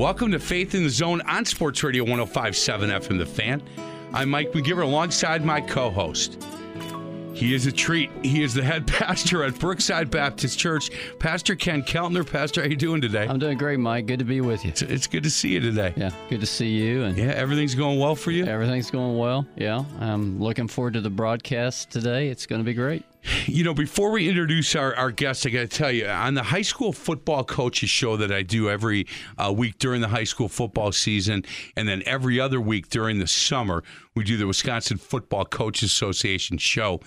Welcome to Faith in the Zone on Sports Radio 1057 FM The Fan. I'm Mike McGivern alongside my co host. He is a treat. He is the head pastor at Brookside Baptist Church. Pastor Ken Keltner. Pastor, how are you doing today? I'm doing great, Mike. Good to be with you. It's, it's good to see you today. Yeah, good to see you. And Yeah, everything's going well for you? everything's going well. Yeah, I'm looking forward to the broadcast today. It's going to be great. You know, before we introduce our, our guest, I got to tell you, on the high school football coaches show that I do every uh, week during the high school football season, and then every other week during the summer, we do the Wisconsin Football Coaches Association show.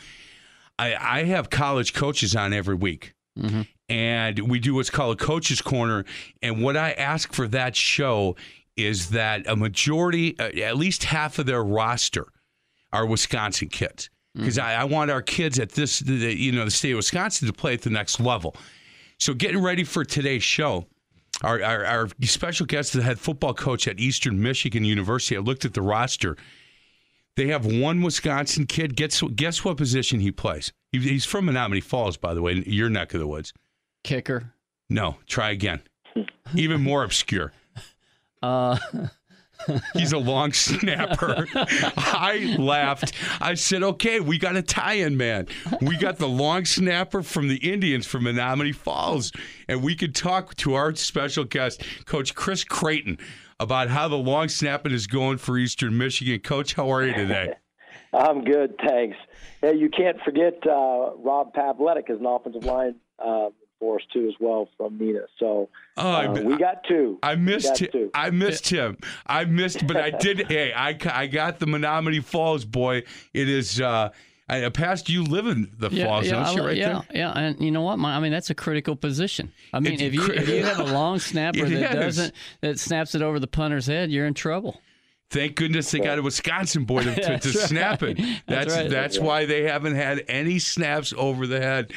I, I have college coaches on every week. And we do what's called a coach's corner. And what I ask for that show is that a majority, uh, at least half of their roster, are Wisconsin kids because I, I want our kids at this, the, you know, the state of Wisconsin to play at the next level. So getting ready for today's show, our, our, our special guest, the head football coach at Eastern Michigan University, I looked at the roster. They have one Wisconsin kid. Guess, guess what position he plays? He, he's from Menomonee Falls, by the way, your neck of the woods. Kicker. No, try again. Even more obscure. Uh, He's a long snapper. I laughed. I said, okay, we got a tie in, man. We got the long snapper from the Indians from Menomonee Falls. And we could talk to our special guest, Coach Chris Creighton, about how the long snapping is going for Eastern Michigan. Coach, how are you today? I'm good, thanks. Yeah, you can't forget uh, Rob Pavletic is an offensive line uh, for us too, as well from Neenah. So Oh, I- uh, we got two. I missed him. two. I missed him. I missed, but I did. hey, I, I got the Menomonee Falls boy. It is. Uh, I, past you live in the yeah, falls, yeah, don't you? Right yeah, there. yeah. And you know what? My, I mean, that's a critical position. I mean, It's if you cri- if you have a long snapper It that is. doesn't that snaps it over the punter's head, you're in trouble. Thank goodness they got a Wisconsin boy to, to, to That's snap it. right. That's That's that's, right. why they haven't had any snaps over the head.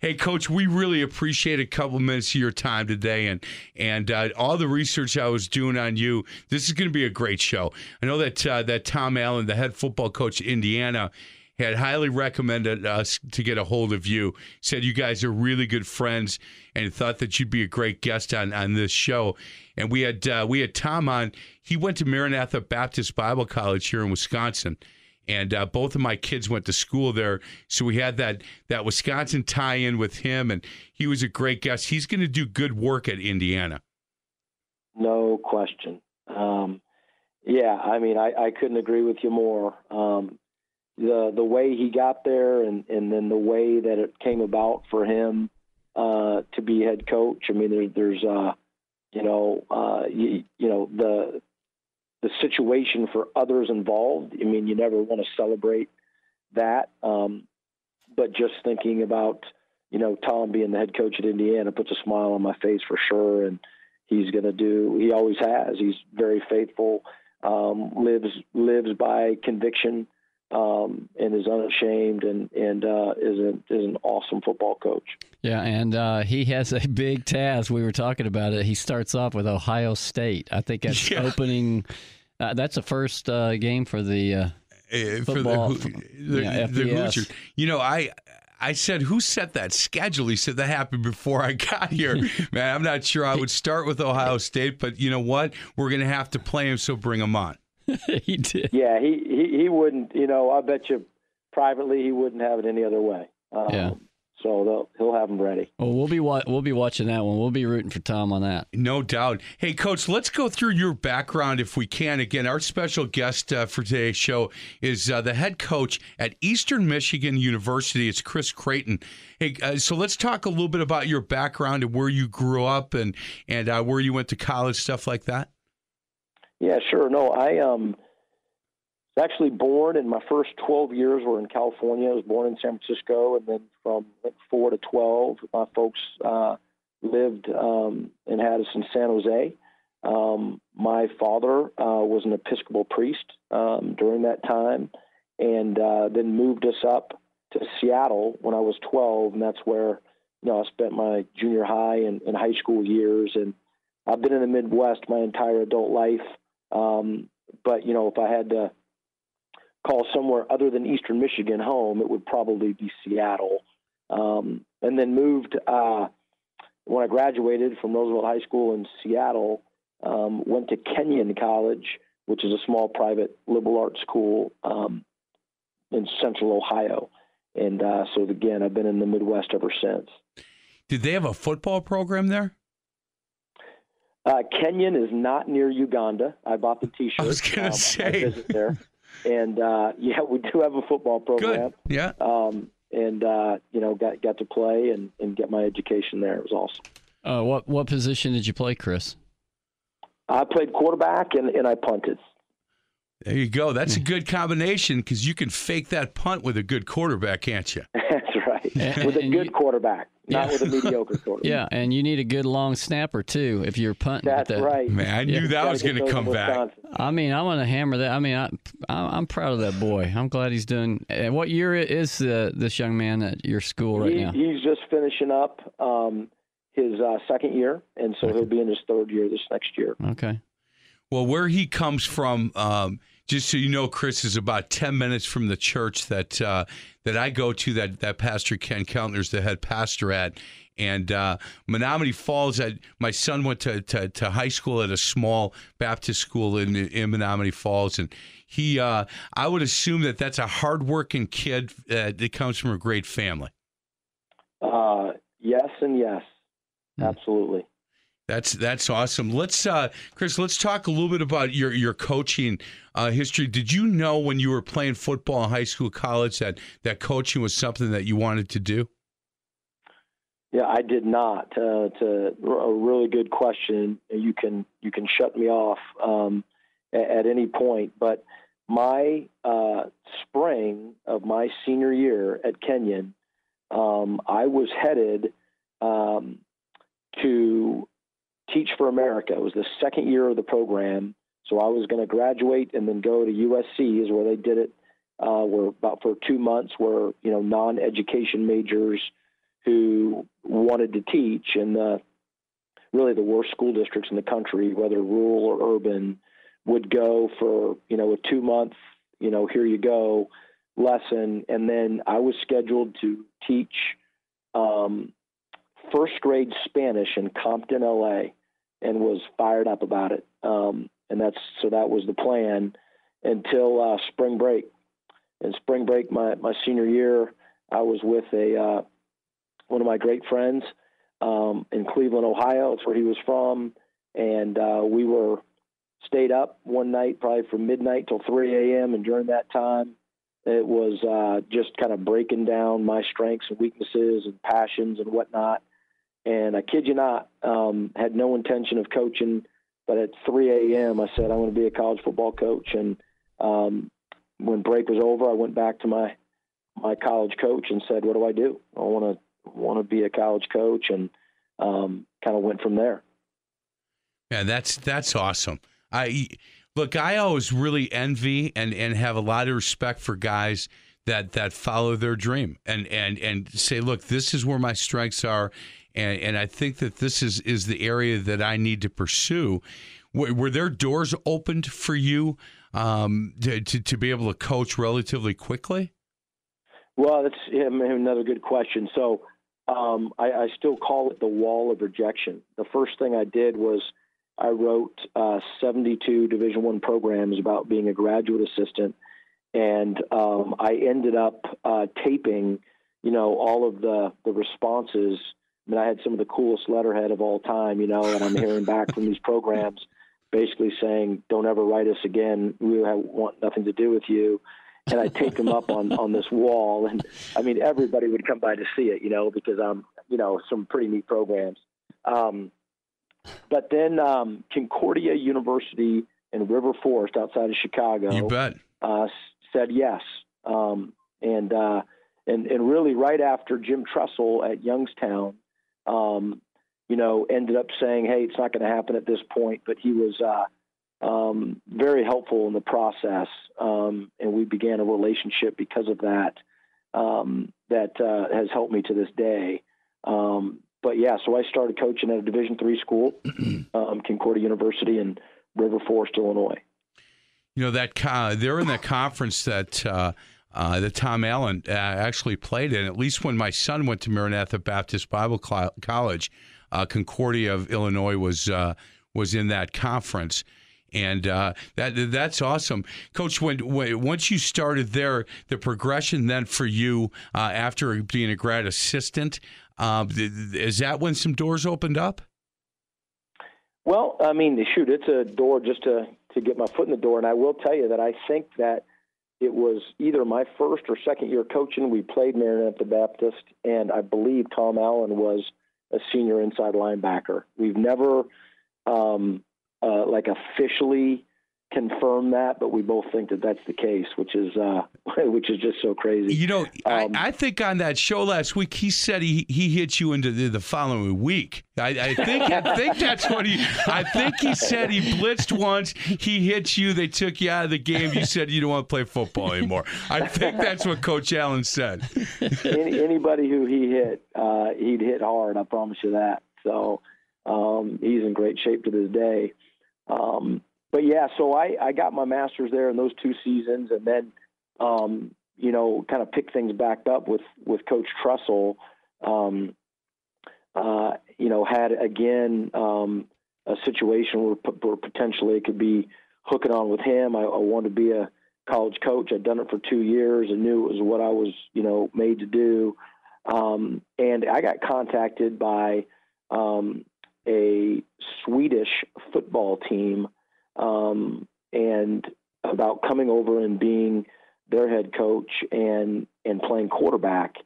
Hey, Coach, we really appreciate a couple minutes of your time today, and and uh, all the research I was doing on you. This is going to be a great show. I know that uh, that Tom Allen, the head football coach Indiana, had highly recommended us to get a hold of you. Said you guys are really good friends, and thought that you'd be a great guest on on this show. And we had uh, we had Tom on. He went to Maranatha Baptist Bible College here in Wisconsin, and uh, both of my kids went to school there. So we had that that Wisconsin tie-in with him, and he was a great guest. He's going to do good work at Indiana. No question. Um, yeah, I mean, I, I couldn't agree with you more. Um, the the way he got there, and and then the way that it came about for him uh, to be head coach. I mean, there, there's uh, you know, uh, you, you know the the situation for others involved. I mean, you never want to celebrate that, um, but just thinking about you know Tom being the head coach at Indiana puts a smile on my face for sure, and he's going to do. He always has. He's very faithful. Um, lives lives by conviction um, and is unashamed, and and uh, is a, is an awesome football coach. Yeah, and uh, he has a big task. We were talking about it. He starts off with Ohio State. I think that's Yeah. opening. Uh, that's the first uh, game for the. Uh, Uh, Football, for the, f- the, yeah, the FBS. You know, I I said, who set that schedule? He said that happened before I got here. Man, I'm not sure I would start with Ohio State, but you know what? We're going to have to play him, so bring him on. he did. Yeah, he, he he wouldn't. You know, I bet you privately he wouldn't have it any other way. Um, Yeah. So he'll have them ready. Well, we'll be wa- we'll be watching that one. We'll be rooting for Tom on that. No doubt. Hey, Coach, let's go through your background if we can. Again, our special guest uh, for today's show is uh, the head coach at Eastern Michigan University. It's Chris Creighton. Hey, uh, so let's talk a little bit about your background and where you grew up and and uh, where you went to college, stuff like that. Yeah, sure. No, I um was actually born, and my first 12 years were in California. I was born in San Francisco, and then from 4 to 12, my folks uh, lived um, and had us in San Jose. Um, my father uh, was an Episcopal priest um, during that time, and uh, then moved us up to Seattle when I was 12, and that's where you know I spent my junior high and, and high school years. And I've been in the Midwest my entire adult life. Um, but you know, if I had to call somewhere other than Eastern Michigan home, it would probably be Seattle. Um, and then moved uh, when I graduated from Roosevelt High School in Seattle. Um, went to Kenyon College, which is a small private liberal arts school um, in Central Ohio. And uh, so again, I've been in the Midwest ever since. Did they have a football program there? Uh, Kenyon is not near Uganda. I bought the T-shirt. I was going to um, say. visit there. and uh, yeah, we do have a football program. Good. Yeah. Um, and uh, you know, got got to play and, and get my education there. It was awesome. Uh, what what position did you play, Chris? I played quarterback and, and I punted. There you go. That's a good combination because you can fake that punt with a good quarterback, can't you? That's right. And- with a and good you- quarterback, not Yeah. with a mediocre quarterback. Yeah, and you need a good long snapper too if you're punting. That's that. right. Man, I knew Yeah. that was going to come back. I mean, I want to hammer that. I mean, I, I- I'm proud of that boy. I'm glad he's doing. uh, What year is uh, this young man at your school right He- now? He's just finishing up um, his uh, second year, and so he'll be in his third year this next year. Okay. Well, where he comes from, um, just so you know, Chris is about ten minutes from the church that uh, that I go to. That that Pastor Ken Keltner's the head pastor at, and uh, Menomonee Falls. That my son went to, to to high school at a small Baptist school in in Menomonee Falls, and he. Uh, I would assume that that's a hardworking kid uh, that comes from a great family. Uh, yes, and yes, Hmm. absolutely. That's that's awesome. Let's, uh, Chris. Let's talk a little bit about your your coaching uh, history. Did you know when you were playing football in high school, college, that that coaching was something that you wanted to do? Yeah, I did not. Uh, it's a, really good question. You can you can shut me off um, at, at any point, but my uh, spring of my senior year at Kenyon, um, I was headed um, to Teach for America. It was the second year of the program, so I was going to graduate and then go to USC, is where they did it. Uh, were about for two months, where you know non-education majors who wanted to teach in the really the worst school districts in the country, whether rural or urban, would go for you know a two month you know here you go lesson, and then I was scheduled to teach um, first grade Spanish in Compton, LA, and was fired up about it. Um, and that's so that was the plan until uh, spring break. And spring break, my my senior year, I was with a uh, one of my great friends um, in Cleveland, Ohio. It's where he was from, and uh, we were stayed up one night, probably from midnight till 3 a.m. And during that time, it was uh, just kind of breaking down my strengths and weaknesses and passions and whatnot. And I kid you not, um, had no intention of coaching, but at 3 a.m. I said I want to be a college football coach. And um, when break was over, I went back to my my college coach and said, "What do I do? I want to want to be a college coach," and um, kind of went from there. Yeah, that's that's awesome. I look, I always really envy and and have a lot of respect for guys that that follow their dream and and and say, look, this is where my strengths are, and and I think that this is is the area that I need to pursue. Were, there doors opened for you um, to, to to be able to coach relatively quickly? Well, that's another good question. So um, I, I still call it the wall of rejection. The first thing I did was I wrote uh, 72 Division One programs about being a graduate assistant, and um, I ended up uh, taping you know, all of the the responses. I mean, I had some of the coolest letterhead of all time, you know, and I'm hearing back from these programs basically saying, "Don't ever write us again. We have, want nothing to do with you." And I take them up on on this wall, and I mean, everybody would come by to see it, you know, because I'm, you know, some pretty neat programs. Um, but then um, Concordia University in River Forest, outside of Chicago, You bet. uh, said yes, um, and uh, and and really right after Jim Tressel at Youngstown, um, you know, ended up saying, "Hey, it's not going to happen at this point," but he was uh, um, very helpful in the process, um, and we began a relationship because of that um, that uh, has helped me to this day. Um, but yeah, so I started coaching at a Division three school, um, Concordia University in River Forest, Illinois. You know that they're in that conference that uh, uh, that Tom Allen uh, actually played in. At least when my son went to Maranatha Baptist Bible Cl- College, uh, Concordia of Illinois was uh, was in that conference. And that that's awesome, Coach. When, when once you started there, the progression then for you after being a grad assistant, th- is that when some doors opened up? Well, I mean, shoot, it's a door just to to get my foot in the door, and I will tell you that I think that it was either my first or second year coaching. We played Maranatha Baptist, and I believe Tom Allen was a senior inside linebacker. We've never um, uh, like officially confirmed that, but we both think that that's the case, which is uh, which is just so crazy. You know, Um, I, I think on that show last week, he said he he hit you into the, the following week. I, I think I think that's what he. I think he said he blitzed once. He hit you. They took you out of the game. You said you don't want to play football anymore. I think that's what Coach Allen said. Any, anybody who he hit, uh, he'd hit hard. I promise you that. So um, he's in great shape to this day. Um, but yeah, so I, I got my master's there in those two seasons, and then um, you know kind of picked things back up with with Coach Tressel. Um, uh, you know, had again um, a situation where, where potentially it could be hooking on with him. I, I wanted to be a college coach. I'd done it for two years and knew it was what I was, you know, made to do. Um, and I got contacted by um, a Swedish football team um, and about coming over and being their head coach and and playing quarterback.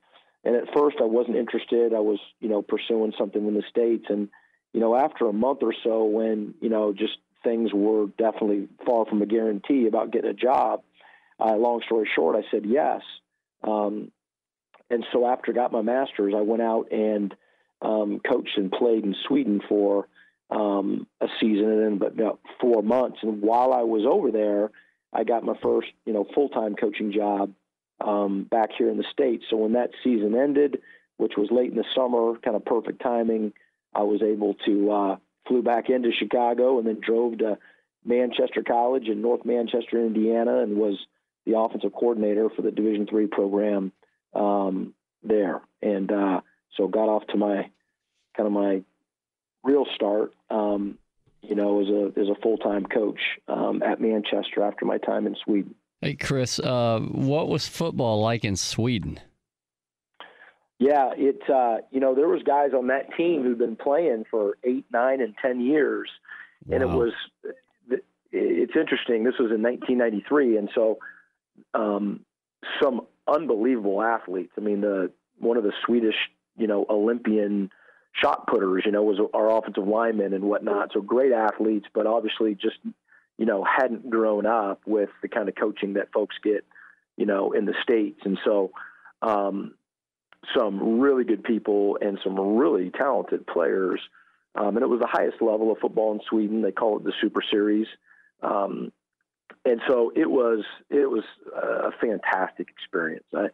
And at first, I wasn't interested. I was, you know, pursuing something in the states. And you know, after a month or so, when you know, just things were definitely far from a guarantee about getting a job. Uh, long story short, I said yes. Um, and so after I got my master's, I went out and um, coached and played in Sweden for um, a season and then but about four months. And while I was over there, I got my first, you know, full time coaching job um, back here in the states. So when that season ended, which was late in the summer, kind of perfect timing, I was able to uh, flew back into Chicago and then drove to Manchester College in North Manchester, Indiana, and was the offensive coordinator for the Division three program um, there. And uh, so got off to my kind of my real start, um, you know, as a as a full time coach um, at Manchester after my time in Sweden. Hey, Chris, uh, what was football like in Sweden? Yeah, it uh, you know there was guys on that team who'd been playing for eight, nine, and ten years, and it was it's interesting. This was in 1993, and so um, some unbelievable athletes. I mean, the one of the Swedish you know Olympian shot putters, you know, was our offensive lineman and whatnot. So great athletes, but obviously just you know hadn't grown up with the kind of coaching that folks get, you know, in the states, and so. Um, some really good people and some really talented players. Um, and it was the highest level of football in Sweden. They call it the Super Series. Um, and so it was it was a fantastic experience. I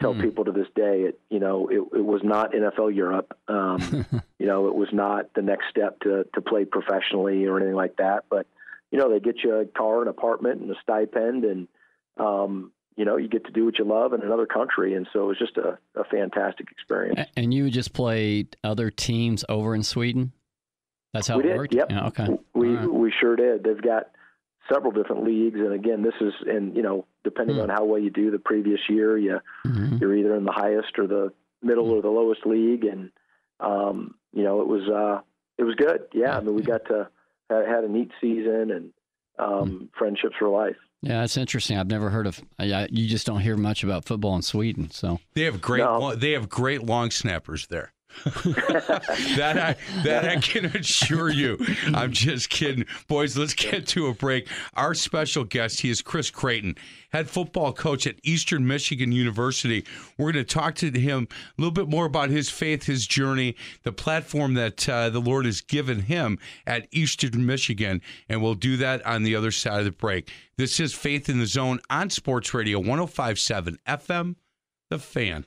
tell Hmm. people to this day, it you know it, it was not NFL Europe. Um, you know, it was not the next step to to play professionally or anything like that. But you know, they get you a car, an apartment, and a stipend, and um, you know, you get to do what you love in another country. And so it was just a, a fantastic experience. And you just played other teams over in Sweden? That's how we it did. worked? Yep. Yeah, okay. We right. we sure did. They've got several different leagues. And again, this is, and you know, depending Hmm. on how well you do the previous year, you Mhm. you're either in the highest or the middle or the lowest league. And um, you know, it was uh, it was good. Yeah, I mean, we got to had, had a neat season and um, friendships for life. Yeah, that's interesting. I've never heard of. Yeah, you just don't hear much about football in Sweden. So They have great. No. lo- They have great long snappers there. That I that I can assure you. I'm just kidding, boys. Let's get to a break. Our special guest, he is Chris Creighton, head football coach at Eastern Michigan University. We're going to talk to him a little bit more about his faith, his journey, the platform that uh, the Lord has given him at Eastern Michigan, and we'll do that on the other side of the break. This is Faith in the Zone on Sports Radio 105.7 FM, The Fan.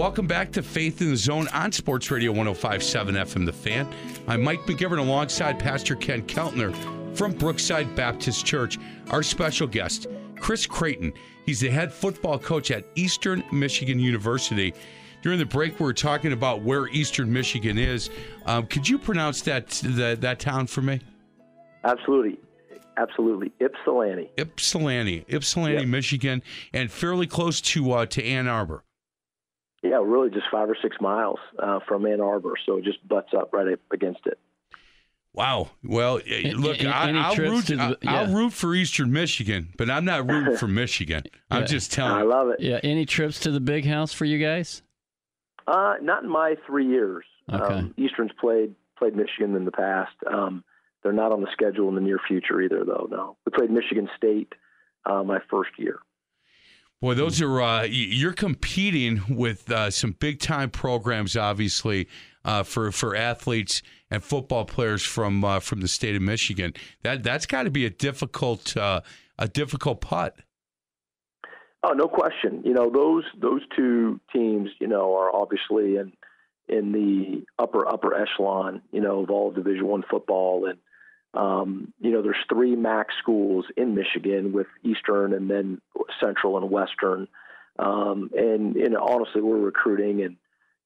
Welcome back to Faith in the Zone on Sports Radio 1057 FM The Fan. I'm Mike McGivern alongside Pastor Ken Keltner from Brookside Baptist Church. Our special guest, Chris Creighton. He's the head football coach at Eastern Michigan University. During the break, we were talking about where Eastern Michigan is. Um, could you pronounce that, that that town for me? Absolutely, absolutely. Ypsilanti. Ypsilanti, Ypsilanti, Yep. Michigan, and fairly close to uh, to Ann Arbor. Yeah, really just five or six miles uh, from Ann Arbor, so it just butts up right up against it. Wow. Well, look, a- I, any I'll trips root. the- I- I'll root for Eastern Michigan, but I'm not rooting for Michigan. I'm Yeah. just telling. you. love it. yeah, any trips to the big house for you guys? Uh, not in my three years. Okay. Um, Eastern's played played Michigan in the past. Um, they're not on the schedule in the near future either, though. No, we played Michigan State uh, my first year. Boy, those are uh, you're competing with uh, some big time programs, obviously, uh, for for athletes and football players from uh, from the state of Michigan. That that's got to be a difficult uh, a difficult putt. Oh, no question. You know those those two teams. You know are obviously in in the upper upper echelon. You know of all Division One football, and um, you know there's three MAC schools in Michigan with Eastern and then Central and Western. Um, and and honestly, we're recruiting and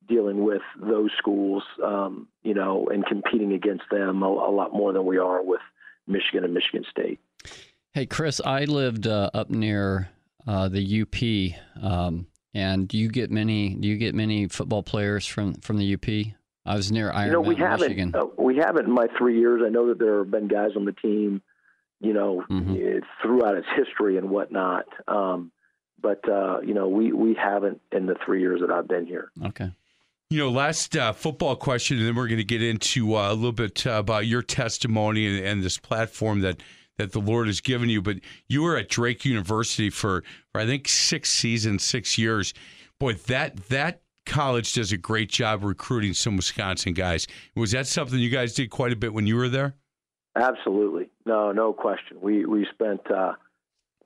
dealing with those schools. Um, you know, and competing against them a, a lot more than we are with Michigan and Michigan State. Hey, Chris, I lived uh, up near uh, the UP, um, and do you get many? Do you get many football players from from the UP? I was near Iron you know, we Mountain, haven't. Michigan. Uh, we haven't in my three years. I know that there have been guys on the team, you know, Mhm. eh, throughout its history and whatnot. Um, but uh, you know, we we haven't in the three years that I've been here. Okay. You know, last uh, football question, and then we're going to get into uh, a little bit uh, about your testimony and, and this platform that that the Lord has given you. But you were at Drake University for, for I think six seasons, six years. Boy, that that college does a great job recruiting some Wisconsin guys. Was that something you guys did quite a bit when you were there? Absolutely, no, no question. We we spent uh,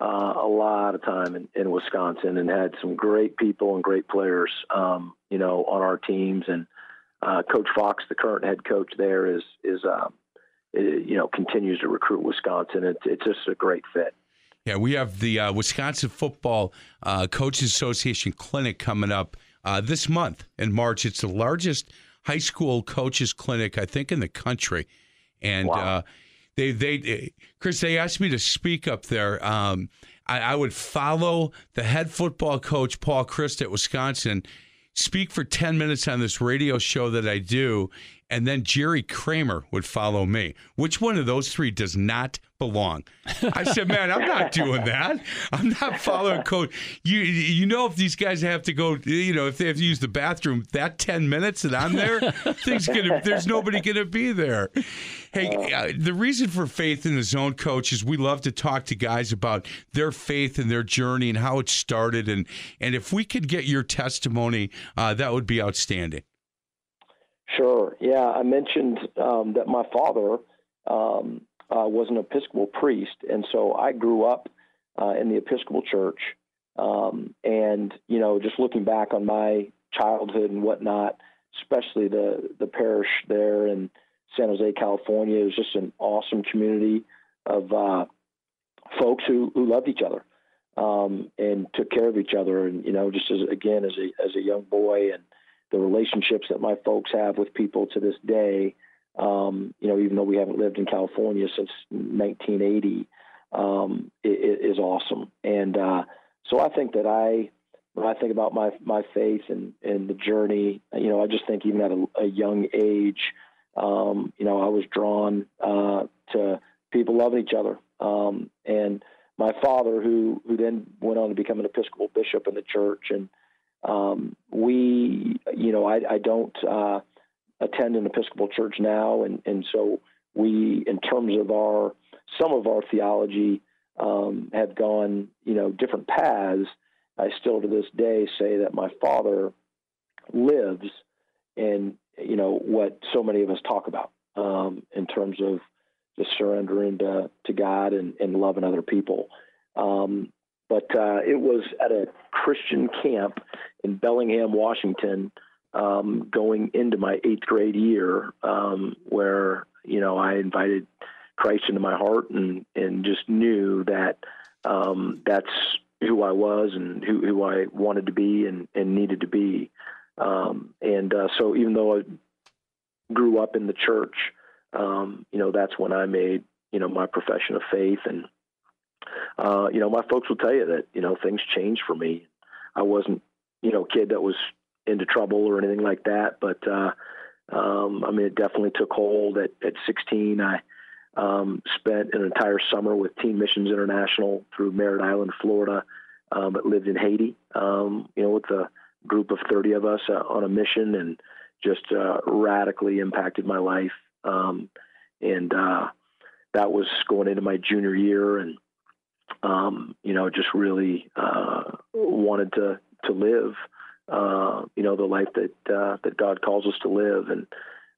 uh, a lot of time in, in Wisconsin and had some great people and great players, um, you know, on our teams. And uh, Coach Fox, the current head coach there, is is um, i- you know continues to recruit Wisconsin. It's it's just a great fit. Yeah, we have the uh, Wisconsin Football uh, Coaches Association clinic coming up uh, this month in March. It's the largest high school coaches clinic I think in the country, and Wow. uh, they they Chris they asked me to speak up there. Um, I, I would follow the head football coach Paul Chryst at Wisconsin, speak for ten minutes on this radio show that I do, and then Jerry Kramer would follow me. Which one of those three does not belong? I said, man, I'm not doing that. I'm not following coach. You you know if these guys have to go, you know, if they have to use the bathroom, that 10 minutes that I'm there, things gonna there's nobody gonna be there. Hey, uh, the reason for faith in the zone coach is we love to talk to guys about their faith and their journey and how it started, and and if we could get your testimony, uh, that would be outstanding. Sure. Yeah, I mentioned um, that my father um, uh, was an Episcopal priest, and so I grew up uh, in the Episcopal Church. Um, and you know, just looking back on my childhood and whatnot, especially the the parish there in San Jose, California, it was just an awesome community of uh, folks who who loved each other um, and took care of each other. And you know, just as again as a as a young boy, and the relationships that my folks have with people to this day. Um, you know, even though we haven't lived in California since 1980, um, it, it is awesome. And uh, so I think that I, when I think about my my faith and and the journey, you know, I just think even at a, a young age, um, you know, I was drawn uh, to people loving each other. Um, and my father, who who then went on to become an Episcopal bishop in the church, and um, we, you know, I, I don't uh, attend an Episcopal church now, and and so we, in terms of our some of our theology, um, have gone, you know, different paths. I still to this day say that my father lives in, you know, what so many of us talk about um, in terms of just surrendering to, to God and, and loving other people. Um, but uh, it was at a Christian camp in Bellingham, Washington, um, going into my eighth grade year, um, where you know I invited Christ into my heart and and just knew that um, that's who I was and who, who I wanted to be and, and needed to be. Um, and uh, so even though I grew up in the church, um, you know, that's when I made, you know, my profession of faith. And, uh, you know, my folks will tell you that, you know, things changed for me. I wasn't, you know, a kid that was into trouble or anything like that. But, uh, um, I mean, it definitely took hold at, at 16. I, um, spent an entire summer with Teen Missions International through Merritt Island, Florida, um, but lived in Haiti, um, you know, with a group of 30 of us uh, on a mission and just uh, radically impacted my life. Um, and uh, that was going into my junior year, and um, you know, just really uh, wanted to to live, uh, you know, the life that uh, that God calls us to live, and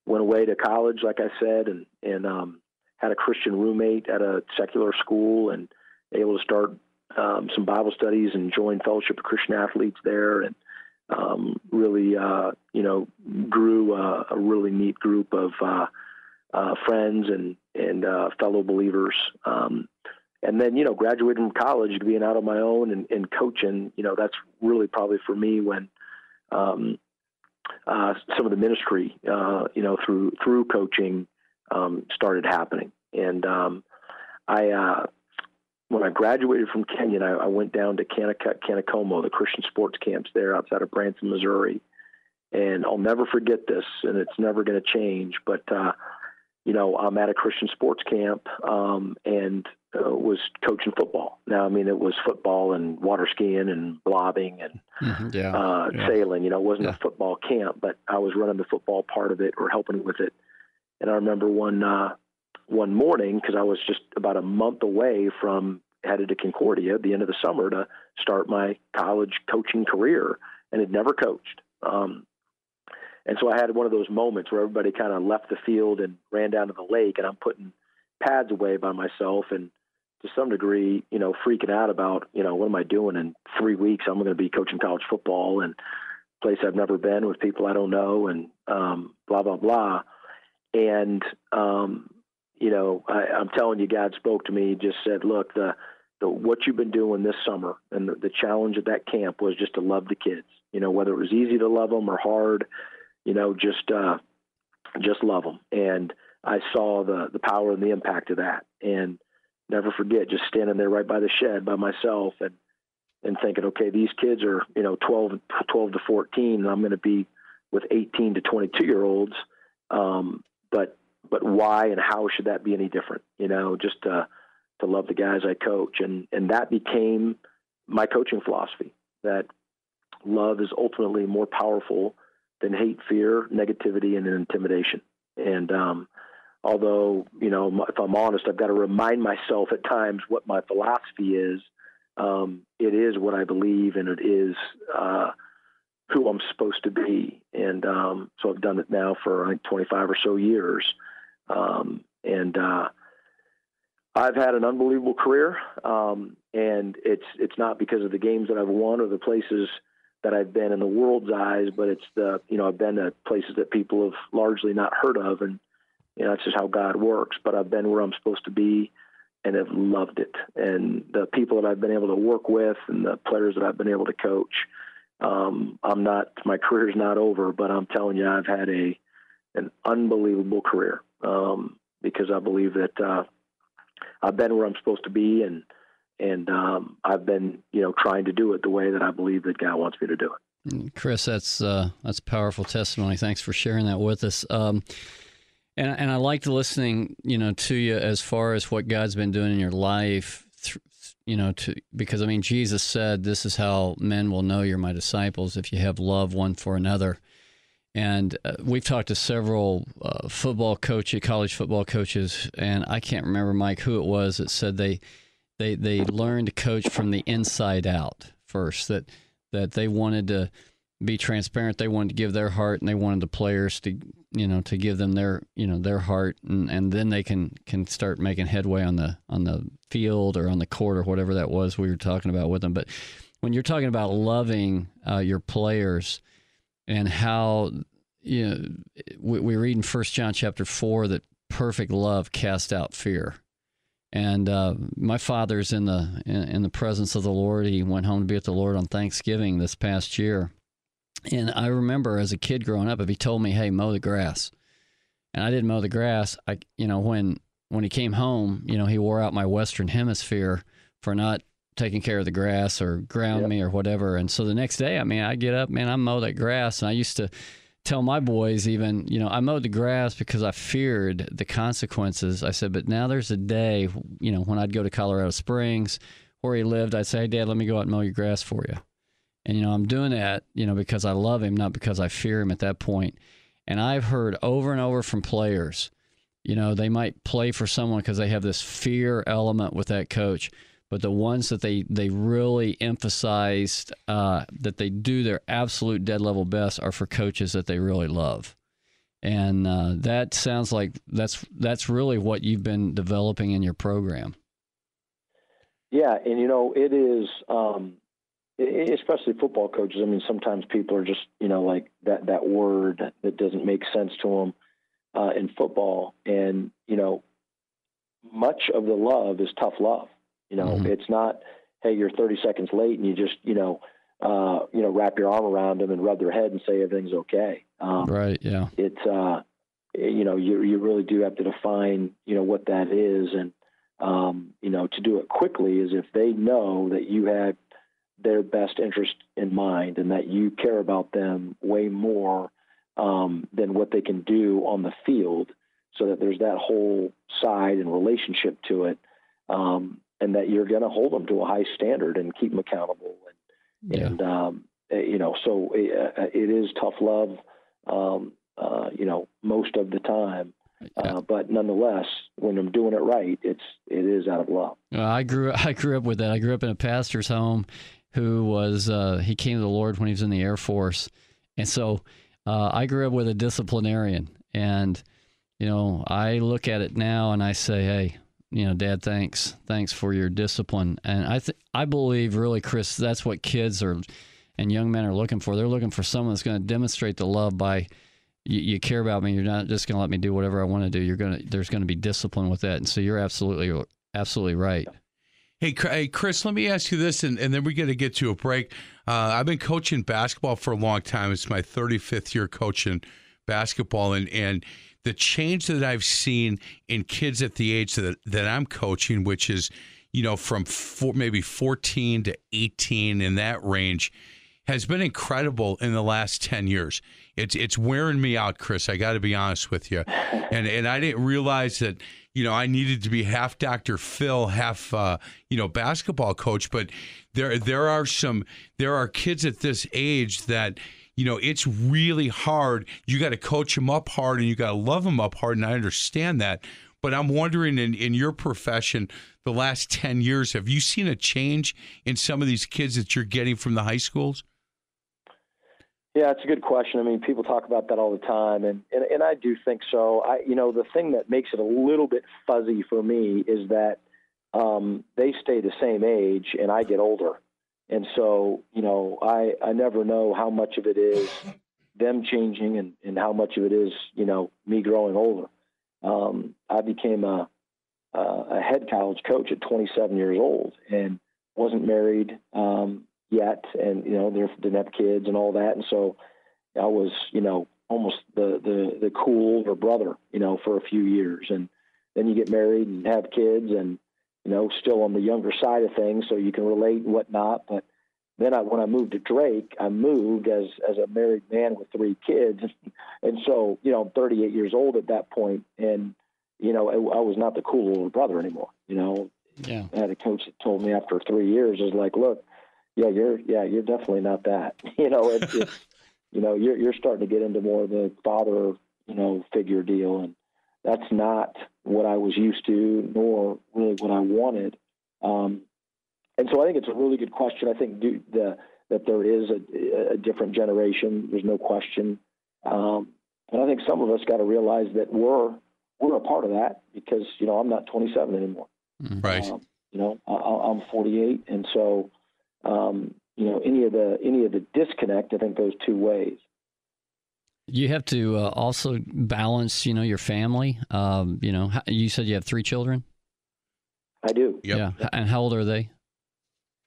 went away to college, like I said, and and um, had a Christian roommate at a secular school, and able to start um, some Bible studies and join Fellowship of Christian Athletes there, and um, really, uh, you know, grew a, a, really neat group of uh, uh, friends and and fellow believers. And then, you know, graduated from college, to being out on my own and, and coaching. You know, that's really probably for me when um, uh, some of the ministry, uh, you know, through through coaching, um, started happening. And um, I, when I graduated from Kenyon, I, I went down to Kanakuk, the Christian sports camps there outside of Branson, Missouri. And I'll never forget this, and it's never going to change. But uh, you know, I'm at a Christian sports camp um, and uh, was coaching football. Now, I mean, it was football and water skiing and blobbing and mm-hmm, yeah, uh, yeah. sailing. You know, it wasn't Yeah. a football camp, but I was running the football part of it or helping with it. And I remember one uh, one morning because I was just about a month away from headed to Concordia at the end of the summer to start my college coaching career, and had never coached. Um, and so I had one of those moments where everybody kind of left the field and ran down to the lake, and I'm putting pads away by myself and to some degree, you know, freaking out about, you know, what am I doing in three weeks? I'm going to be coaching college football and place I've never been with people I don't know and um, blah blah blah. And um, you know, I, I'm telling you, God spoke to me. Just said, look, the, the what you've been doing this summer and the, the challenge at that camp was just to love the kids. You know, whether it was easy to love them or hard, you know, just uh, just love them. And I saw the the power and the impact of that. And never forget, just standing there right by the shed by myself and and thinking, okay, these kids are you know 12, 12 to 14, and I'm going to be with 18 to 22 year olds. Um, but but why and how should that be any different? You know, just to to love the guys I coach, and and that became my coaching philosophy. That love is ultimately more powerful than hate, fear, negativity, and intimidation. And um, although you know, if I'm honest, I've got to remind myself at times what my philosophy is. Um, it is what I believe, and it is uh, who I'm supposed to be. And um, so I've done it now for I think 25 or so years. Um, and uh, I've had an unbelievable career, um, and it's it's not because of the games that I've won or the places that I've been in the world's eyes, but it's the you know I've been to places that people have largely not heard of, and you know that's just how God works. But I've been where I'm supposed to be, and have loved it. And the people that I've been able to work with, and the players that I've been able to coach, um, I'm not my career's not over, but I'm telling you, I've had a an unbelievable career um, because I believe that uh, I've been where I'm supposed to be, and and um, I've been you know trying to do it the way that I believe that God wants me to do it. Mm, Chris, that's uh, that's powerful testimony. Thanks for sharing that with us. Um, and and I liked listening, you know, to you as far as what God's been doing in your life. you know, to because I mean, Jesus said, "This is how men will know you're my disciples if you have love one for another." And uh, we've talked to several uh, football coaches, college football coaches, and I can't remember Mike who it was that said they they they learned to coach from the inside out first. That that they wanted to be transparent. They wanted to give their heart, and they wanted the players to you know to give them their you know their heart, and, and then they can can start making headway on the on the field or on the court or whatever that was we were talking about with them. But when you're talking about loving uh, your players and how you know we, we read in First John chapter four that perfect love casts out fear. And uh, my father's in the in, in, the presence of the Lord. He went home to be with the Lord on Thanksgiving this past year. And I remember as a kid growing up, if he told me, "Hey, mow the grass," and I didn't mow the grass, I you know when when he came home, you know he wore out my Western Hemisphere for not taking care of the grass or ground yep. me or whatever. And so the next day, I mean, I get up, man, I mow that grass. And I used to tell my boys, even, you know, I mowed the grass because I feared the consequences. I said, but now there's a day, you know, when I'd go to Colorado Springs where he lived, I'd say, hey, Dad, let me go out and mow your grass for you. And, you know, I'm doing that, you know, because I love him, not because I fear him at that point. And I've heard over and over from players, you know, they might play for someone because they have this fear element with that coach but the ones that they they really emphasized uh, that they do their absolute dead level best are for coaches that they really love, and uh, that sounds like that's that's really what you've been developing in your program. Yeah, and you know it is, um, especially football coaches. I mean, sometimes people are just you know like that that word that doesn't make sense to them uh, in football, and you know much of the love is tough love you know, mm-hmm. it's not, hey, you're 30 seconds late and you just, you know, uh, you know, wrap your arm around them and rub their head and say everything's okay. Um, right. Yeah. It's, uh, you know, you you really do have to define, you know, what that is, and um, you know, to do it quickly is if they know that you have their best interest in mind and that you care about them way more um, than what they can do on the field, so that there's that whole side and relationship to it. Um, and that you're going to hold them to a high standard and keep them accountable. And, yeah. and um, eh, you know, so it, eh, eh, it is tough love, um, uh, you know, most of the time. Uh, but nonetheless, when I'm doing it right, it's it is out of love. Well, I grew I grew up with that. I grew up in a pastor's home, who was uh, he came to the Lord when he was in the Air Force, and so uh, I grew up with a disciplinarian. And you know, I look at it now and I say, hey, you know, Dad, thanks, thanks for your discipline. And I, th- I believe really, Chris, that's what kids are and young men are looking for. They're looking for someone that's going to demonstrate the love by you, you, care about me. You're not just going to let me do whatever I want to do. You're going to there's going to be discipline with that. And so you're absolutely absolutely right. Hey, hey, Chris, let me ask you this, and, and then we're going to get to a break. Uh, I've been coaching basketball for a long time. It's my 35th year coaching basketball, and and the change that I've seen in kids at the age that, that I'm coaching, which is, you know, from four, maybe 14 to 18 in that range, has been incredible in the last 10 years. It's it's wearing me out, Chris. I got to be honest with you. And and I didn't realize that, you know, I needed to be half Dr. Phil, half uh, you know, basketball coach, but there there are some there are kids at this age that you know, it's really hard. You got to coach them up hard and you got to love them up hard. And I understand that. But I'm wondering in, in your profession, the last 10 years, have you seen a change in some of these kids that you're getting from the high schools? Yeah, it's a good question. I mean, people talk about that all the time, and, and and I do think so. I, you know, the thing that makes it a little bit fuzzy for me is that um, they stay the same age, and I get older, and so you know, I I never know how much of it is them changing, and and how much of it is you know me growing older. Um, I became a a head college coach at 27 years old, and wasn't married. Um, yet, and you know they didn't have kids and all that, and so I was you know almost the the the cool older brother, you know, for a few years, and then you get married and have kids, and you know still on the younger side of things, so you can relate and whatnot, but. Then I, when I moved to Drake, I moved as as a married man with three kids, and so you know I'm 38 years old at that point, and you know I, I was not the cool older brother anymore. You know, yeah. I had a coach that told me after three years, is like, look, yeah, you're yeah, you're definitely not that. You know, it's, it's you know, you're you're starting to get into more of the father, you know, figure deal, and that's not what I was used to, nor really what I wanted. Um, and so I think it's a really good question. I think do, the, that there is a, a, different generation. There's no question. Um, and I think some of us got to realize that we're we're a part of that because you know I'm not 27 anymore. Mm-hmm. Right. Um, you know I, I'm 48, and so um, you know, any of the any of the disconnect, I think goes two ways. You have to uh, also balance, you know, your family. Um, you know, you said you have three children. I do. Yep. Yeah. And how old are they?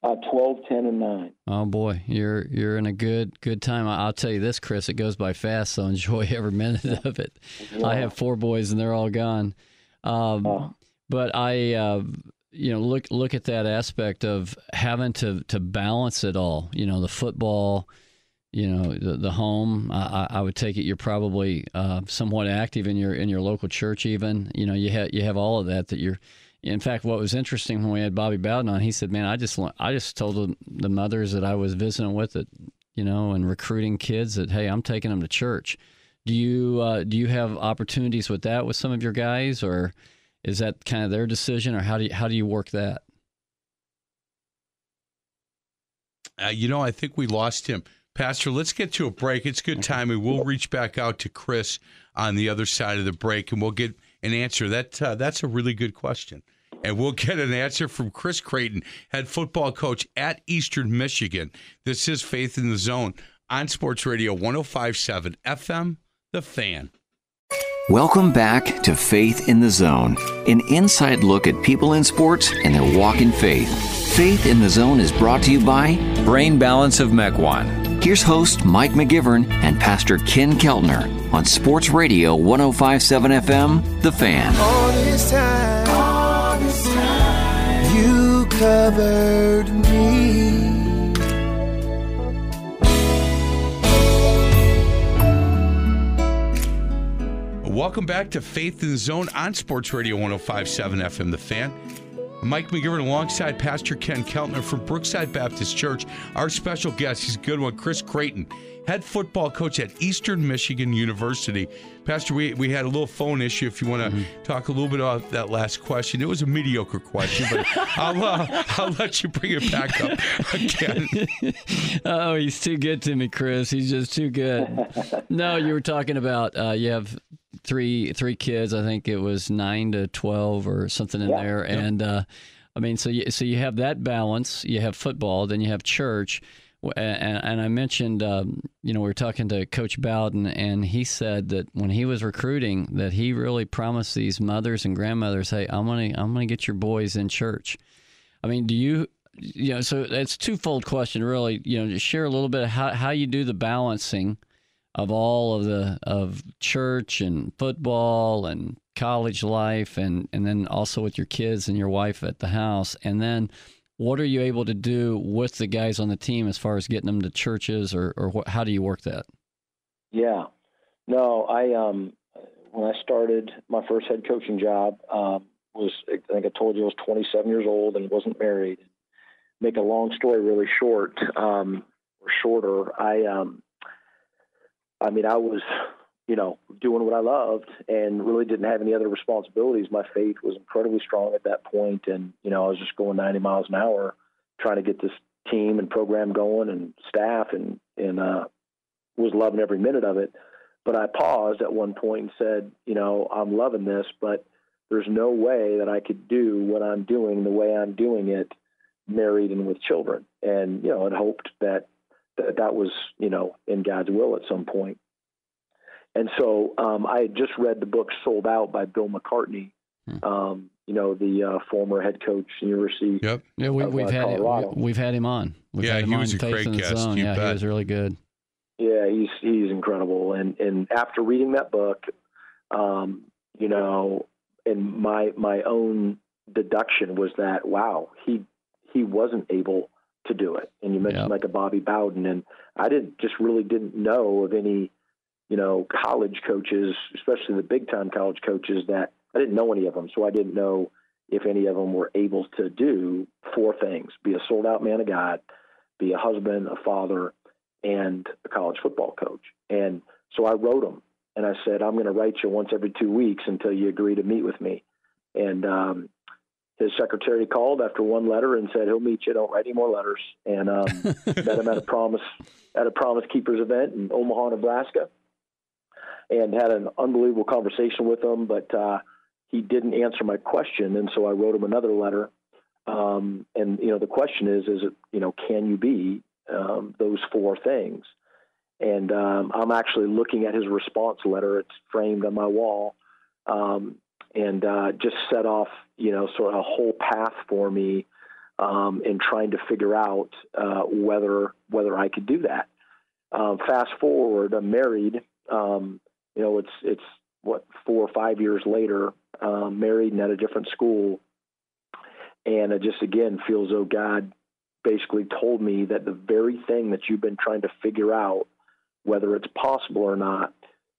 Uh, 12, 10, and 9. Oh, boy. You're you're in a good good time. I'll tell you this, Chris, it goes by fast, so enjoy every minute of it. Yeah. I have four boys, and they're all gone. Um, oh. But I, uh, you know look look at that aspect of having to to balance it all you know the football you know the, the home I, I would take it you're probably uh, somewhat active in your in your local church even you know you have you have all of that that you're in fact what was interesting when we had Bobby Bowden on he said man I just I just told the, the mothers that I was visiting with that you know and recruiting kids that hey I'm taking them to church do you uh, do you have opportunities with that with some of your guys or is that kind of their decision, or how do you, how do you work that? Uh, you know, I think we lost him. Pastor, let's get to a break. It's good timing. We'll reach back out to Chris on the other side of the break, and we'll get an answer. That uh, that's a really good question, and we'll get an answer from Chris Creighton, head football coach at Eastern Michigan. This is Faith in the Zone on Sports Radio 105.7 FM, The Fan. Welcome back to Faith in the Zone, an inside look at people in sports and their walk in faith. Faith in the Zone is brought to you by Brain Balance of Mequon. Here's host Mike McGivern and Pastor Ken Keltner on Sports Radio 1057 FM, The Fan. All this time, all this time you covered me. Welcome back to Faith in the Zone on Sports Radio 1057 FM The Fan. Mike McGivern alongside Pastor Ken Keltner from Brookside Baptist Church. Our special guest, he's a good one, Chris Creighton, head football coach at Eastern Michigan University. Pastor, we, we had a little phone issue. If you want to mm-hmm. talk a little bit about that last question, it was a mediocre question, but I'll, uh, I'll let you bring it back up again. oh, he's too good to me, Chris. He's just too good. No, you were talking about uh, you have three three kids. I think it was nine to twelve or something in yeah. there, and uh, I mean, so you, so you have that balance. You have football, then you have church. And, and I mentioned, um, you know, we were talking to Coach Bowden, and he said that when he was recruiting, that he really promised these mothers and grandmothers, "Hey, I'm gonna, I'm gonna get your boys in church." I mean, do you, you know, so it's a twofold question, really. You know, just share a little bit of how how you do the balancing of all of the of church and football and college life and and then also with your kids and your wife at the house and then what are you able to do with the guys on the team as far as getting them to churches or or what, how do you work that? Yeah. No i um when i started my first head coaching job um was i think i told you i was 27 years old and wasn't married. Make a long story really short um or shorter i um I mean, I was, you know, doing what I loved and really didn't have any other responsibilities. My faith was incredibly strong at that point, and you know, I was just going 90 miles an hour, trying to get this team and program going and staff, and and uh, was loving every minute of it. But I paused at one point and said, you know, I'm loving this, but there's no way that I could do what I'm doing the way I'm doing it, married and with children. And you know, and hoped that that, that was you know in God's will at some point. And so um, I had just read the book Sold Out by Bill McCartney, Hmm. um, you know, the uh, former head coach, University. Yep. Yeah, we, of, we've uh, had Colorado. we, have had him on. We've Yeah, had him he on was a great guest, Zone. you Yeah, bet. he was really good. Yeah, he's he's incredible. And and after reading that book, um, you know, and my my own deduction was that wow, he he wasn't able to do it. And you mentioned Yep. like a Bobby Bowden, and I didn't just really didn't know of any, you know, college coaches, especially the big time college coaches that I didn't know any of them, so I didn't know if any of them were able to do four things: be a sold out man of God, be a husband, a father, and a college football coach. And so I wrote him and I said, I'm going to write you once every two weeks until you agree to meet with me. And um, his secretary called after one letter and said, he'll meet you. Don't write any more letters. And um, met him at a promise at a Promise Keepers event in Omaha, Nebraska, and had an unbelievable conversation with him. But uh, he didn't answer my question, and so I wrote him another letter. Um, and you know, the question is, is it you know, can you be um, those four things? And um, I'm actually looking at his response letter. It's framed on my wall, um, and uh, just set off you know sort of a whole path for me um, in trying to figure out uh, whether whether I could do that. Um, fast forward, I'm married. Um, you know, it's it's what four or five years later, um, married and at a different school, and it just again feels though God basically told me that the very thing that you've been trying to figure out, whether it's possible or not,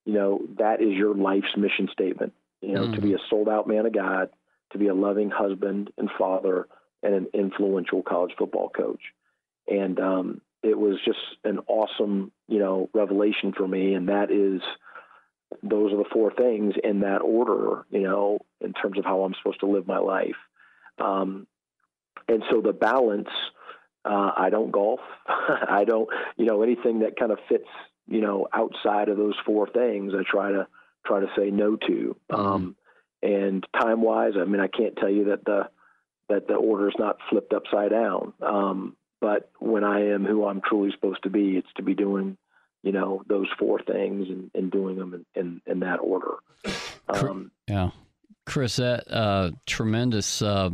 you know, that is your life's mission statement. You know, to be a sold out man of God, to be a loving husband and father, and an influential college football coach. And um, it was just an awesome, you know, revelation for me. And that is, those are the four things in that order, you know, in terms of how I'm supposed to live my life. Um, and so the balance, uh, I don't golf. I don't, you know, anything that kind of fits, you know, outside of those four things, I try to try to say no to. Um, and time wise, I mean, I can't tell you that the that the order is not flipped upside down. Um, but when I am who I'm truly supposed to be, it's to be doing, you know, those four things and, and doing them in, in, in that order. Um, Yeah, Chris, that uh, tremendous uh,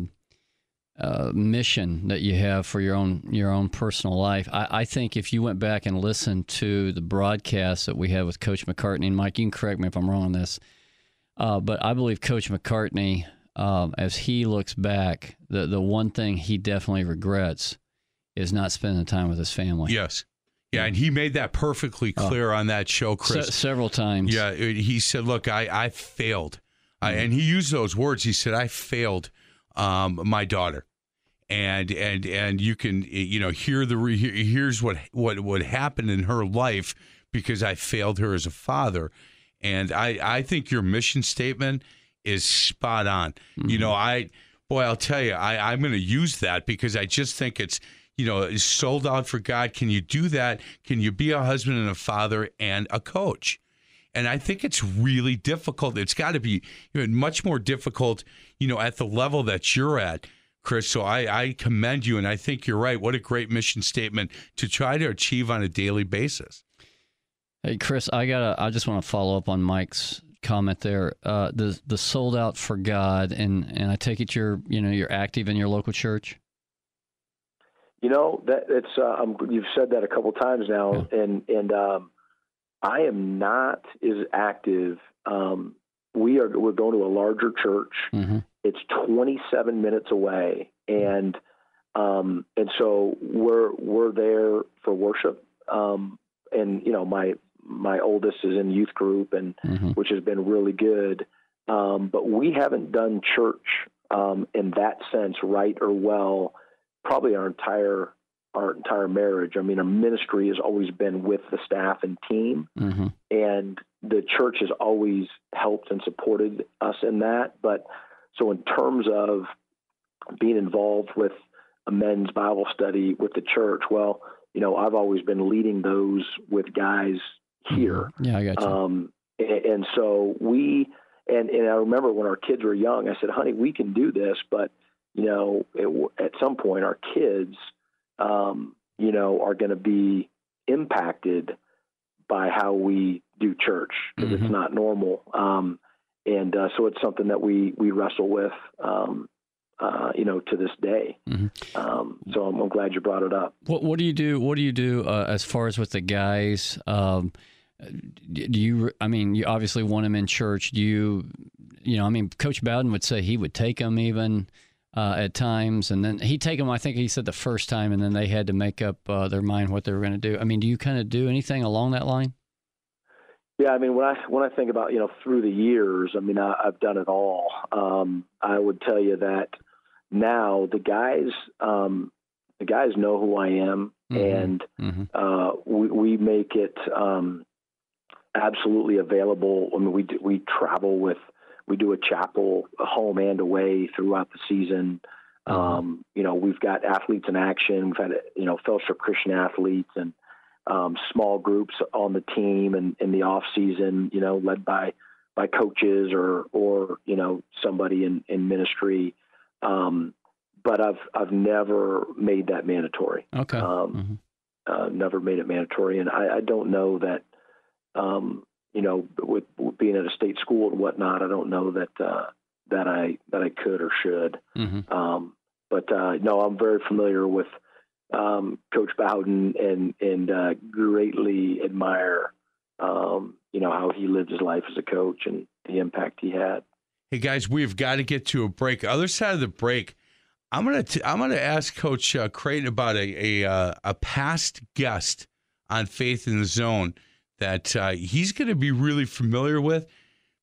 uh, mission that you have for your own your own personal life. I, I think if you went back and listened to the broadcast that we had with Coach McCartney and Mike, you can correct me if I'm wrong on this, uh, but I believe Coach McCartney, um, as he looks back, the the one thing he definitely regrets is not spending time with his family. Yes. Yeah, and he made that perfectly oh. clear on that show, Chris. Se- several times. Yeah, uh, he said, "Look, I I failed," I, mm. and he used those words. He said, "I failed um, my daughter," and and and you can you know hear the re- here's what what would happen in her life because I failed her as a father, and I I think your mission statement is spot on. You mm-hmm. know, I boy, I'll tell you, I I'm going to use that because I just think it's you know, is sold out for God. Can you do that? Can you be a husband and a father and a coach? And I think it's really difficult. It's got to be much more difficult, you know, at the level that you're at, Chris. So I, I commend you, and I think you're right. What a great mission statement to try to achieve on a daily basis. Hey, Chris, I gotta. I just want to follow up on Mike's comment there. Uh, the the sold out for God, and and I take it you're you know you're active in your local church. You know that it's uh, you've said that a couple times now, and and um, I am not as active. Um, we are we're going to a larger church. Mm-hmm. It's 27 minutes away, and um, and so we're we're there for worship. Um, and you know my my oldest is in youth group, and Mm-hmm. which has been really good. Um, but we haven't done church um, in that sense, right or well, probably our entire our entire marriage. I mean, our ministry has always been with the staff and team, Mm-hmm. and the church has always helped and supported us in that. But so, in terms of being involved with a men's Bible study with the church, well, you know, I've always been leading those with guys here. Yeah, I got you. Um, and, and so we, and, and I remember when our kids were young, I said, honey, we can do this, but, you know, it, at some point our kids, um, you know, are going to be impacted by how we do church because Mhm. it's not normal. Um, and uh, so it's something that we, we wrestle with, um, uh, you know, to this day. Mhm. Um, so I'm, I'm glad you brought it up. What What do you do? What do you do uh, as far as with the guys? Um, do you? I mean, you obviously want them in church. Do you? You know, I mean, Coach Bowden would say he would take them even uh, at times, and then he'd take them. I think he said the first time, and then they had to make up uh, their mind what they were going to do. I mean, do you kind of do anything along that line? Yeah, I mean, when I when I think about you know through the years, I mean, I, I've done it all. Um, I would tell you that now the guys, um, the guys know who I am, Mhm. and Mm-hmm. uh, we, we make it um, absolutely available. I mean, we we travel with we do a chapel, home and away throughout the season. Um, you know, we've got athletes in action. We've had you know fellowship Christian athletes and um, small groups on the team and in the off season. You know, led by by coaches or or you know somebody in in ministry. Um, but I've I've never made that mandatory Okay. um, Mhm. uh, never made it mandatory, and I, I don't know that, um, you know, with, with being at a state school and whatnot, I don't know that uh, that I that I could or should. Mhm. Um, but uh, no, I'm very familiar with um, Coach Bowden and and uh, greatly admire, um, you know, how he lived his life as a coach and the impact he had. Hey guys, we've got to get to a break. Other side of the break, I'm gonna t- I'm gonna ask Coach uh, Creighton about a a, uh, a past guest on Faith in the Zone that uh, he's going to be really familiar with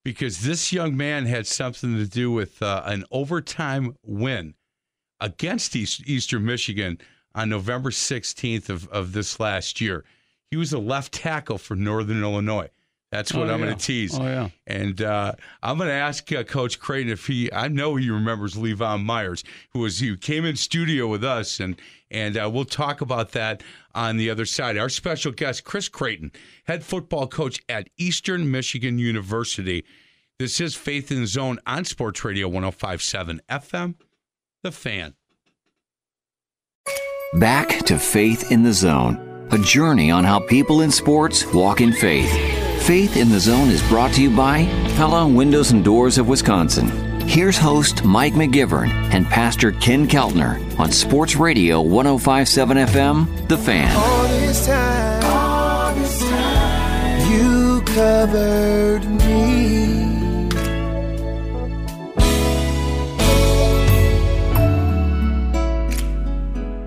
because this young man had something to do with uh, an overtime win against East, Eastern Michigan on November 16th of, of this last year. He was a left tackle for Northern Illinois. That's what Oh, I'm yeah. going to tease. Oh yeah. And uh, I'm going to ask uh, Coach Creighton if he, I know he remembers Levon Myers, who was who came in studio with us, and and uh, we'll talk about that on the other side. Our special guest, Chris Creighton, head football coach at Eastern Michigan University. This is Faith in the Zone on Sports Radio 105.7 FM, The Fan. Back to Faith in the Zone, a journey on how people in sports walk in faith. Faith in the Zone is brought to you by Pella Windows and Doors of Wisconsin. Here's host Mike McGivern and Pastor Ken Keltner on Sports Radio 1057 FM, The Fan. All this time, all this time, you covered me.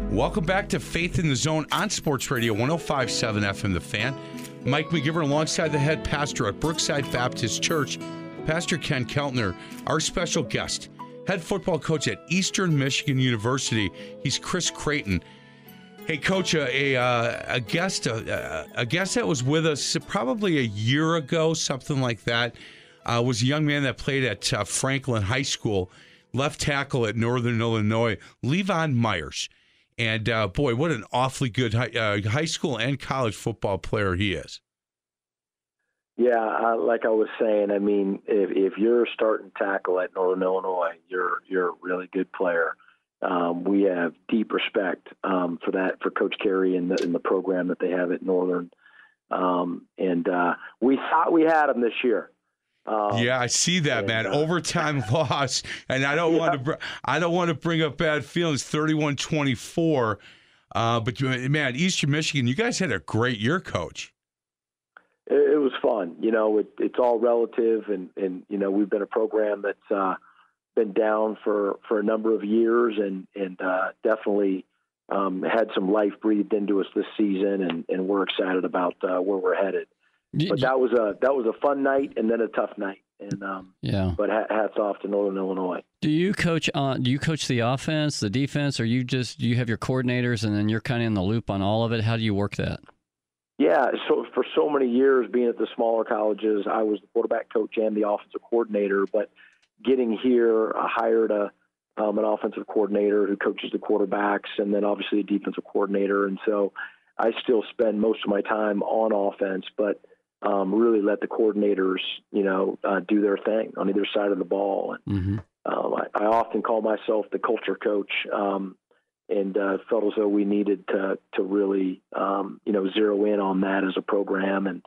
Welcome back to Faith in the Zone on Sports Radio 1057 FM The Fan. Mike McGivern alongside the head pastor at Brookside Baptist Church, Pastor Ken Keltner, our special guest, head football coach at Eastern Michigan University. He's Chris Creighton. Hey, Coach, a a, uh, guest a, a guest that was with us probably a year ago, something like that, uh, was a young man that played at uh, Franklin High School, left tackle at Northern Illinois, Levon Myers. And uh, boy, what an awfully good high, uh, high school and college football player he is. Yeah, uh, like I was saying, I mean, if if you're starting tackle at Northern Illinois, you're you're a really good player. Um, we have deep respect um, for that for Coach Carey and the, and the program that they have at Northern. Um, and uh, we thought we had him this year. Um, yeah, I see that, and, man. uh, Overtime loss, and I don't want to. Br- I don't want to bring up bad feelings. 31-24. Uh, but man, Eastern Michigan, you guys had a great year, Coach. it, it was fun. You know, it, it's all relative, and and you know, we've been a program that's uh, been down for for a number of years, and and uh, definitely um, had some life breathed into us this season, and and we're excited about uh, where we're headed. But that was a that was a fun night, and then a tough night, and um, yeah. but hats off to Northern Illinois. Do you coach on? Do you coach the offense, the defense, or you just do you have your coordinators and then you're kind of in the loop on all of it? How do you work that? Yeah, so for so many years being at the smaller colleges, I was the quarterback coach and the offensive coordinator. But getting here, I hired a um, an offensive coordinator who coaches the quarterbacks, and then obviously a defensive coordinator. And so I still spend most of my time on offense, but um, really let the coordinators, you know, uh, do their thing on either side of the ball. And Mm-hmm. um, I, I often call myself the culture coach, um, and uh, felt as though we needed to to really, um, you know, zero in on that as a program, and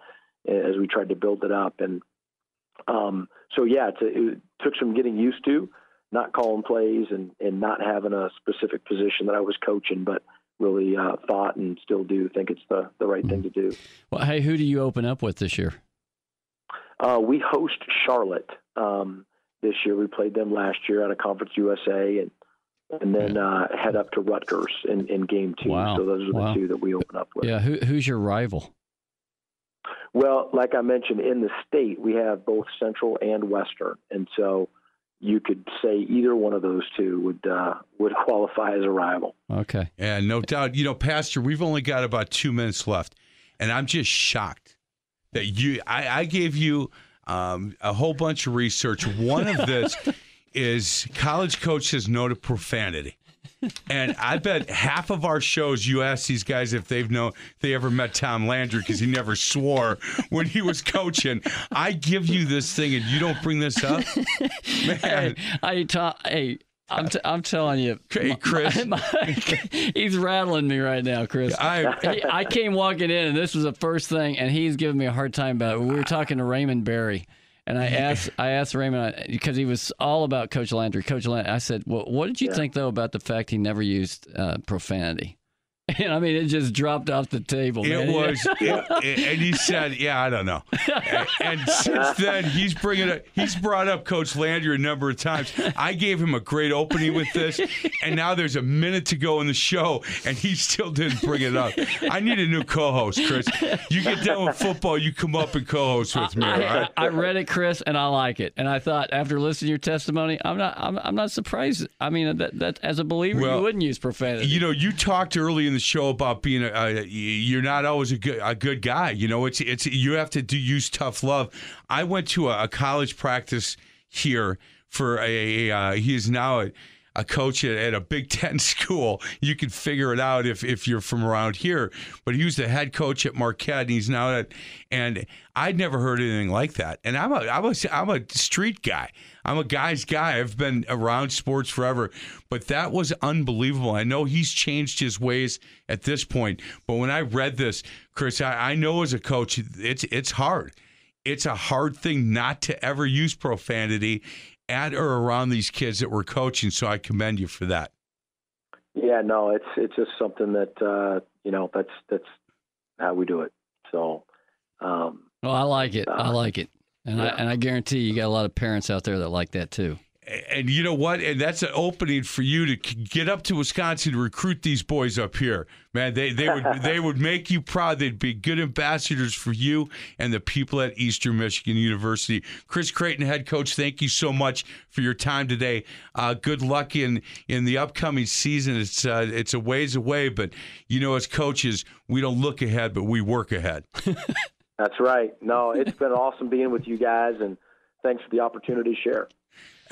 as we tried to build it up. And um, so, yeah, it's a, it took some getting used to, not calling plays and and not having a specific position that I was coaching, but really uh, thought and still do think it's the the right thing to do. Well, hey, who do you open up with this year? Uh, we host Charlotte um, this year. We played them last year at a Conference USA, and and then uh, head up to Rutgers in, in game two. Wow. So those are the Wow. two that we open up with. Yeah, who, who's your rival? Well, like I mentioned, in the state we have both Central and Western, and so you could say either one of those two would uh, would qualify as a rival. Okay. Yeah, no doubt. You know, Pastor, we've only got about two minutes left, and I'm just shocked that you. I, I gave you um, a whole bunch of research. One of this is college coach says no to profanity. And I bet half of our shows, you ask these guys if they've known they ever met Tom Landry because he never swore when he was coaching. I give you this thing and you don't bring this up, man. Hey, I ta- hey, I'm, t- I'm telling you, Hey, Chris. my- he's rattling me right now, Chris. I He- I came walking in, and this was the first thing, and he's giving me a hard time about it. We were talking to Raymond Berry, and I asked, I asked Raymond because he was all about Coach Landry. Coach Landry, I said, "Well, what did you think though about the fact he never used uh, profanity?" And I mean, it just dropped off the table. It man. was, it- and he said, "Yeah, I don't know." And, and since then, he's bringing it. He's brought up Coach Landry a number of times. I gave him a great opening with this, and now there's a minute to go in the show, and he still didn't bring it up. I need a new co-host, Chris. You get done with football, you come up and co-host with me. I, right? I read it, Chris, and I like it. And I thought after listening to your testimony, I'm not, I'm, I'm not surprised. I mean, that, that as a believer, Well, you wouldn't use profanity. You know, you talked early in the show about being a, a you're not always a good a good guy. You know, it's it's you have to do use tough love. I went to a, a college practice here for a, uh, he is now a, a coach at, at a Big Ten school. You can figure it out if if you're from around here. But he was the head coach at Marquette, and he's now at and I'd never heard anything like that. And I'm a I'm a I'm a street guy. I'm a guy's guy. I've been around sports forever, but that was unbelievable. I know he's changed his ways at this point, but when I read this, Chris, I, I know as a coach, it's it's hard. It's a hard thing not to ever use profanity at or around these kids that we're coaching. So I commend you for that. Yeah, no, it's it's just something that uh, you know that's that's how we do it. So. Um, well, I like it. I Uh, like it. And, I, and I guarantee you got a lot of parents out there that like that too. And you know what? And that's an opening for you to get up to Wisconsin to recruit these boys up here, man. They they would they would make you proud. They'd be good ambassadors for you and the people at Eastern Michigan University. Chris Creighton, head coach, thank you so much for your time today. Uh, good luck in in the upcoming season. It's uh, it's a ways away, but you know, as coaches, we don't look ahead, but we work ahead. That's right. No, it's been awesome being with you guys, and thanks for the opportunity to share.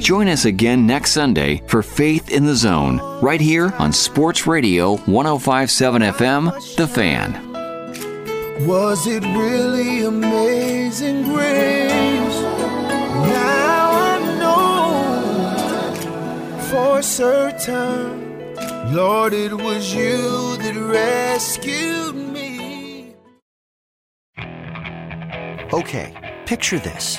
Join us again next Sunday for Faith in the Zone, right here on Sports Radio 1057 FM, The Fan. Was it really amazing grace? Now I know for certain, Lord, it was you that rescued me. Okay, picture this.